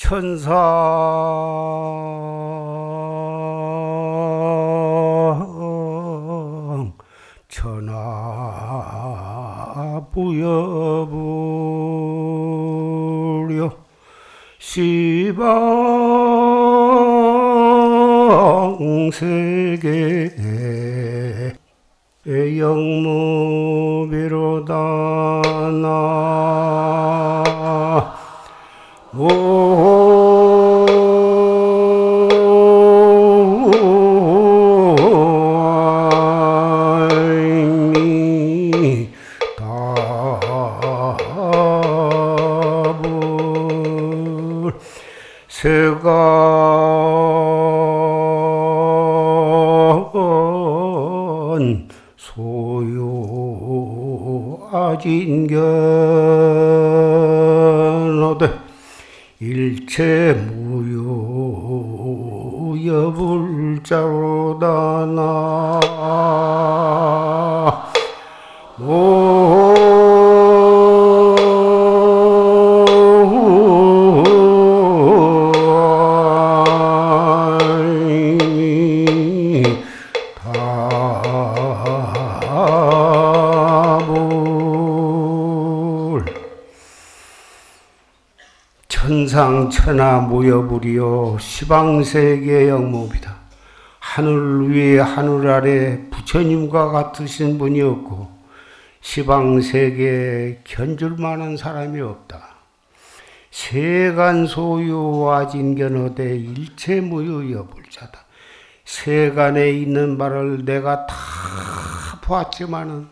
천사. 천하 부여부려 시방세계 영무비로다 나세 일체 무효 여불자로다 나다 천하 무여불이요 시방세계 영무비다. 하늘 위에 하늘 아래 부처님과 같으신 분이 없고 시방세계에 견줄 만한 사람이 없다. 세간 소유와 진견어대 일체 무유 여불자다. 세간에 있는 말을 내가 다 보았지만은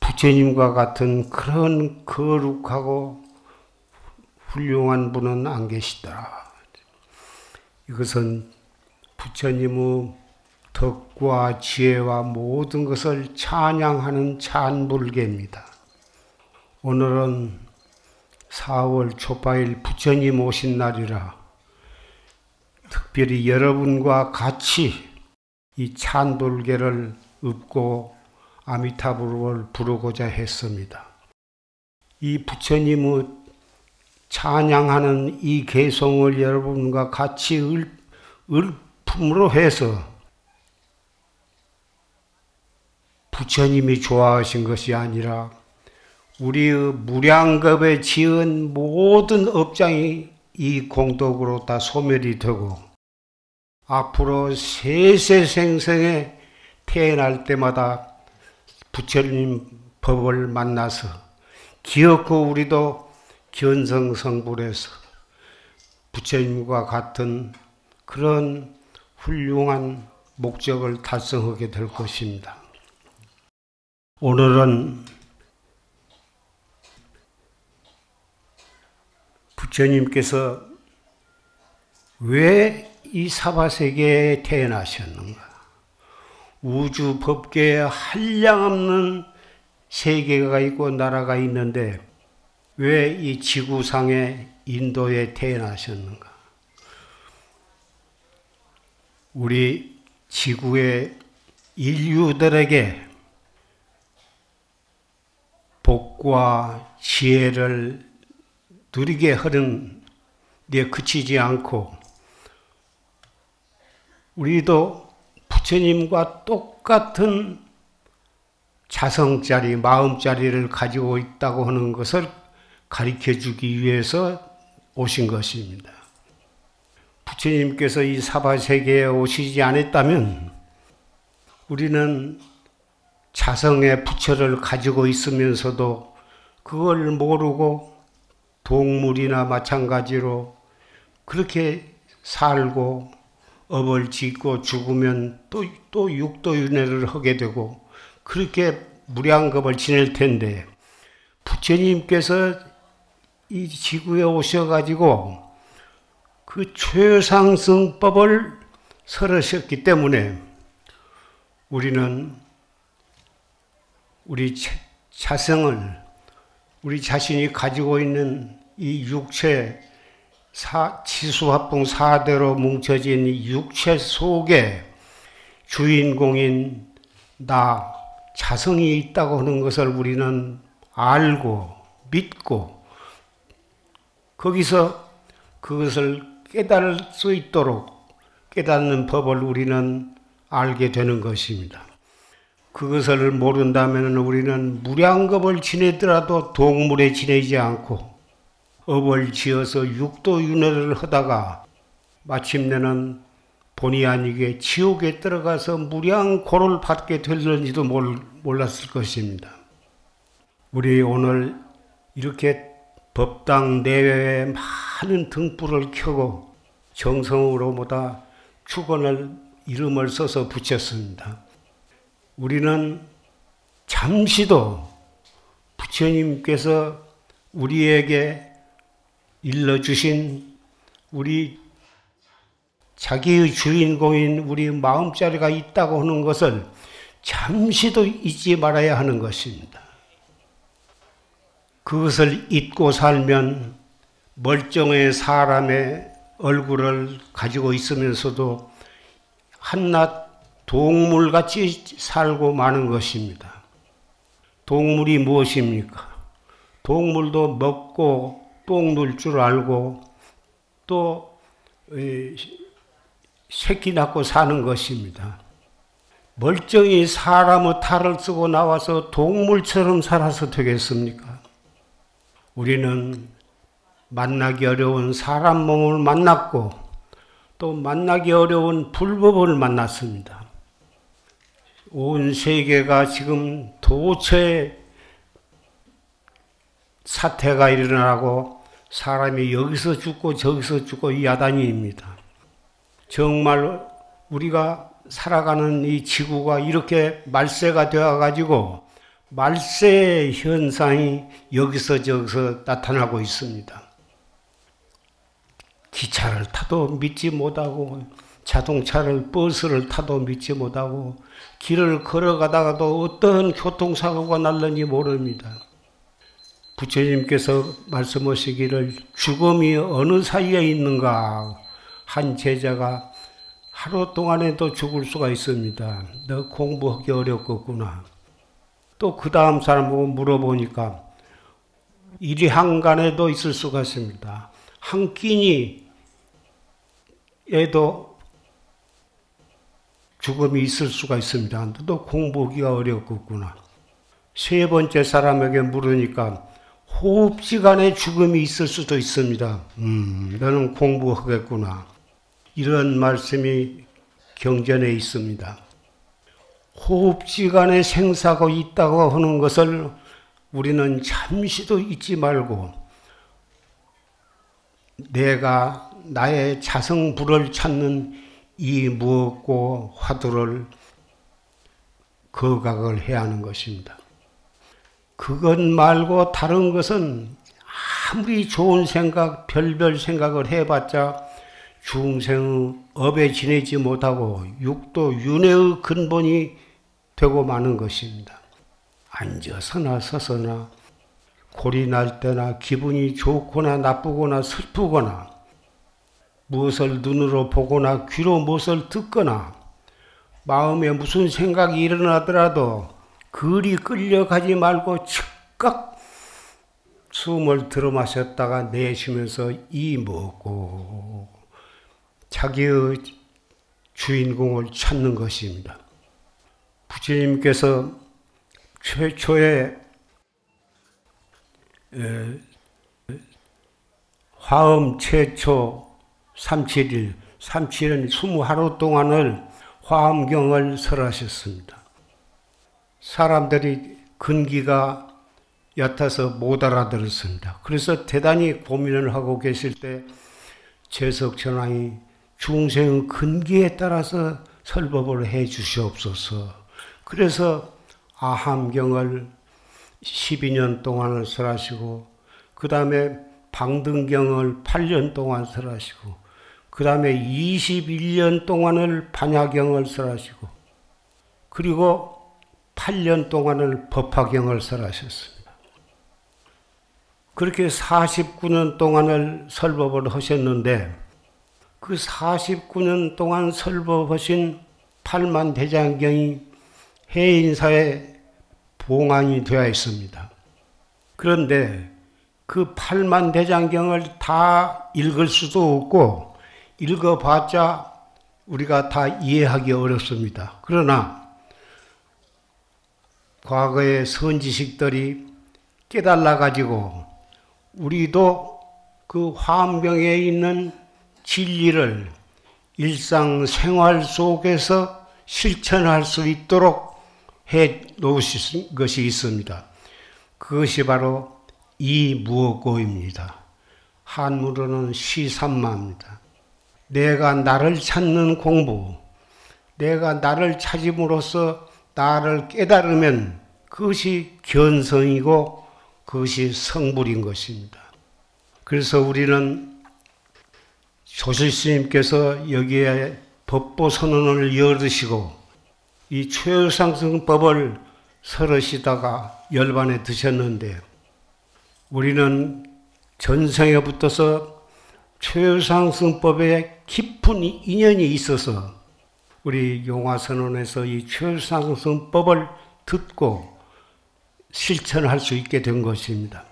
부처님과 같은 그런 거룩하고 훌륭한 분은 안 계시더라. 이것은 부처님의 덕과 지혜와 모든 것을 찬양하는 찬불계입니다. 오늘은 4월 초파일 부처님 오신 날이라 특별히 여러분과 같이 이 찬불계를 읊고 아미타불을 부르고자 했습니다. 이 부처님의 찬양하는 이 개송을 여러분과 같이 을, 을품으로 해서 부처님이 좋아하신 것이 아니라 우리의 무량겁에 지은 모든 업장이 이 공덕으로 다 소멸이 되고 앞으로 세세생생에 태어날 때마다 부처님 법을 만나서 기어코 우리도 견성성불해서 부처님과 같은 그런 훌륭한 목적을 달성하게 될 것입니다. 오늘은 부처님께서 왜 이 사바세계에 태어나셨는가? 우주 법계에 한량없는 세계가 있고 나라가 있는데 왜 이 지구상의 인도에 태어나셨는가? 우리 지구의 인류들에게 복과 지혜를 누리게 하는 데 그치지 않고 우리도 부처님과 똑같은 자성자리, 마음자리를 가지고 있다고 하는 것을 가르쳐 주기 위해서 오신 것입니다. 부처님께서 이 사바 세계에 오시지 않았다면 우리는 자성의 부처를 가지고 있으면서도 그걸 모르고 동물이나 마찬가지로 그렇게 살고 업을 짓고 죽으면 또, 또 육도윤회를 하게 되고 그렇게 무량겁을 지낼 텐데 부처님께서 이 지구에 오셔가지고 그 최상승법을 설하셨기 때문에 우리는 우리 자성을 우리 자신이 가지고 있는 이 육체 사, 치수합풍 사대로 뭉쳐진 이 육체 속에 주인공인 나 자성이 있다고 하는 것을 우리는 알고 믿고 거기서 그것을 깨달을 수 있도록 깨닫는 법을 우리는 알게 되는 것입니다. 그것을 모른다면 우리는 무량겁을 지내더라도 동물에 지내지 않고 업을 지어서 육도윤회를 하다가 마침내는 본의 아니게 지옥에 들어가서 무량고를 받게 될는지도 몰랐을 것입니다. 우리 오늘 이렇게 법당 내외에 많은 등불을 켜고 정성으로보다 축원을 이름을 써서 붙였습니다. 우리는 잠시도 부처님께서 우리에게 일러주신 우리 자기의 주인공인 우리 마음자리가 있다고 하는 것을 잠시도 잊지 말아야 하는 것입니다. 그것을 잊고 살면 멀쩡한 사람의 얼굴을 가지고 있으면서도 한낱 동물같이 살고 마는 것입니다. 동물이 무엇입니까? 동물도 먹고 똥 눌 줄 알고 또 새끼 낳고 사는 것입니다. 멀쩡히 사람의 탈을 쓰고 나와서 동물처럼 살아서 되겠습니까? 우리는 만나기 어려운 사람 몸을 만났고 또 만나기 어려운 불법을 만났습니다. 온 세계가 지금 도처에 사태가 일어나고 사람이 여기서 죽고 저기서 죽고 야단입니다. 정말 우리가 살아가는 이 지구가 이렇게 말세가 되어 가지고 말세 현상이 여기서 저기서 나타나고 있습니다. 기차를 타도 믿지 못하고 자동차를 버스를 타도 믿지 못하고 길을 걸어가다가도 어떤 교통사고가 날는지 모릅니다. 부처님께서 말씀하시기를 죽음이 어느 사이에 있는가 한 제자가 하루 동안에도 죽을 수가 있습니다. 너 공부하기 어렵겠구나. 또 그 다음 사람 보고 물어보니까 일이 한간에도 있을 수가 있습니다. 한 끼니 에도 죽음이 있을 수가 있습니다. 또 공부하기가 어렵겠구나. 세 번째 사람에게 물으니까 호흡 시간에 죽음이 있을 수도 있습니다. 음, 너는 공부하겠구나. 이런 말씀이 경전에 있습니다. 호흡시간에 생사가 있다고 하는 것을 우리는 잠시도 잊지 말고 내가 나의 자성불을 찾는 이 무엇고 화두를 거각을 해야 하는 것입니다. 그것 말고 다른 것은 아무리 좋은 생각, 별별 생각을 해봤자 중생의 업에 지내지 못하고 육도 윤회의 근본이 되고 마는 것입니다. 앉아서나 서서나 골이 날 때나 기분이 좋거나 나쁘거나 슬프거나 무엇을 눈으로 보거나 귀로 무엇을 듣거나 마음에 무슨 생각이 일어나더라도 그리 끌려가지 말고 즉각 숨을 들어 마셨다가 내쉬면서 이 먹고 자기의 주인공을 찾는 것입니다. 부처님께서 최초에 화음 최초 37일, 37일 20하루 동안을 화엄경을 설하셨습니다. 사람들이 근기가 얕아서 못 알아들었습니다. 그래서 대단히 고민을 하고 계실 때 재석천왕이 중생 근기에 따라서 설법을 해 주시옵소서. 그래서 아함경을 12년 동안을 설하시고 그 다음에 방등경을 8년 동안 설하시고 그 다음에 21년 동안을 반야경을 설하시고 그리고 8년 동안을 법화경을 설하셨습니다. 그렇게 49년 동안을 설법을 하셨는데 그 49년 동안 설법하신 8만 대장경이 해인사에 봉안이 되어 있습니다. 그런데 그 팔만 대장경을 다 읽을 수도 없고 읽어봤자 우리가 다 이해하기 어렵습니다. 그러나 과거의 선지식들이 깨달아 가지고 우리도 그 화엄경에 있는 진리를 일상 생활 속에서 실천할 수 있도록 해 놓으신 것이 있습니다. 그것이 바로 이 무엇고입니다. 한문으로는 시삼마입니다. 내가 나를 찾는 공부, 내가 나를 찾음으로써 나를 깨달으면 그것이 견성이고 그것이 성불인 것입니다. 그래서 우리는 조실스님께서 여기에 법보 선언을 열으시고 이 최상승법을 설으시다가 열반에 드셨는데 우리는 전생에 붙어서 최상승법에 깊은 인연이 있어서 우리 용화선언에서 이 최상승법을 듣고 실천할 수 있게 된 것입니다.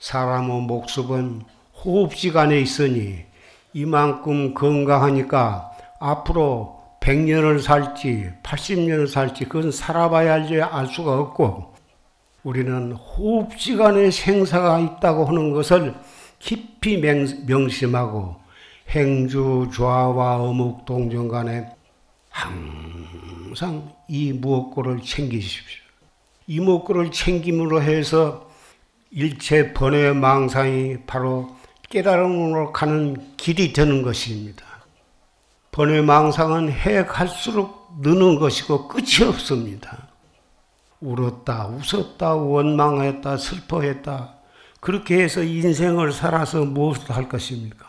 사람의 목숨은 호흡지간에 있으니 이만큼 건강하니까 앞으로 100년을 살지 80년을 살지 그건 살아봐야 알지 알 수가 없고 우리는 호흡지간에 생사가 있다고 하는 것을 깊이 명심하고 행주 좌와 어묵 동정 간에 항상 이 무엇고를 챙기십시오. 이 무엇고를 챙김으로 해서 일체 번외 망상이 바로 깨달음으로 가는 길이 되는 것입니다. 번외 망상은 해 갈수록 느는 것이고 끝이 없습니다. 울었다, 웃었다, 원망했다, 슬퍼했다. 그렇게 해서 인생을 살아서 무엇을 할 것입니까?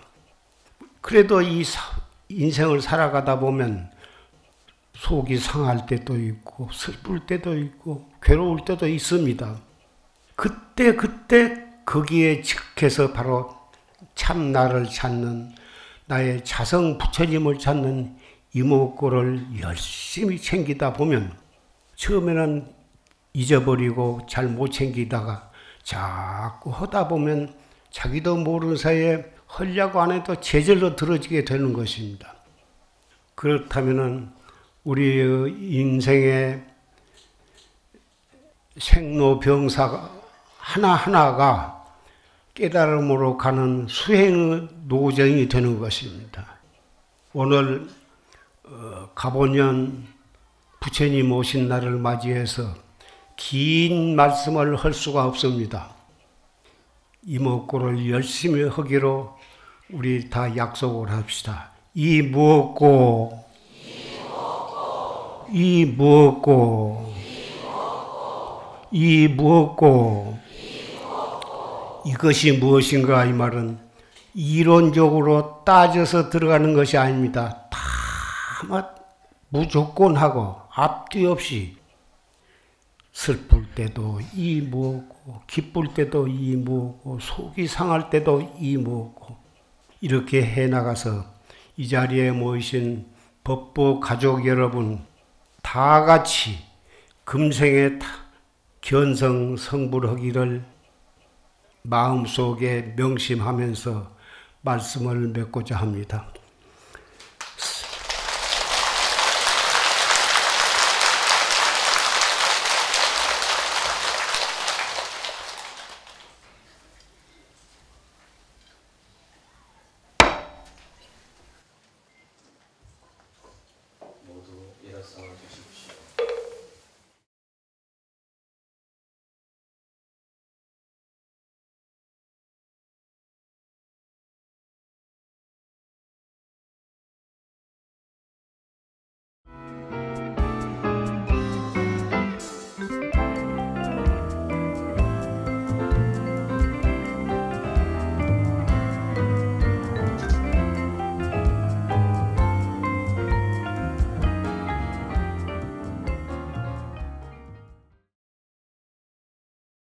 그래도 이 인생을 살아가다 보면 속이 상할 때도 있고 슬플 때도 있고 괴로울 때도 있습니다. 그때 그때 거기에 즉해서 바로 참 나를 찾는 나의 자성 부처님을 찾는 이목구를 열심히 챙기다 보면 처음에는 잊어버리고 잘 못 챙기다가 자꾸 하다 보면 자기도 모르는 사이에 헐려고 안 해도 제절로 들어지게 되는 것입니다. 그렇다면은 우리 인생의 생로병사 하나하나가 깨달음으로 가는 수행의 노정이 되는 것입니다. 오늘 어, 가보년 부처님 오신 날을 맞이해서 긴 말씀을 할 수가 없습니다. 이목구를 열심히 하기로 우리 다 약속을 합시다. 이 무엇고, 이 무엇고, 이 무엇고, 이것이 무엇인가 이 말은 이론적으로 따져서 들어가는 것이 아닙니다. 다 무조건 하고 앞뒤 없이 슬플 때도 이 무엇고 기쁠 때도 이 무엇고 속이 상할 때도 이 무엇고 이렇게 해 나가서 이 자리에 모이신 법보 가족 여러분 다 같이 금생에 견성 성불하기를 마음속에 명심하면서 말씀을 맺고자 합니다.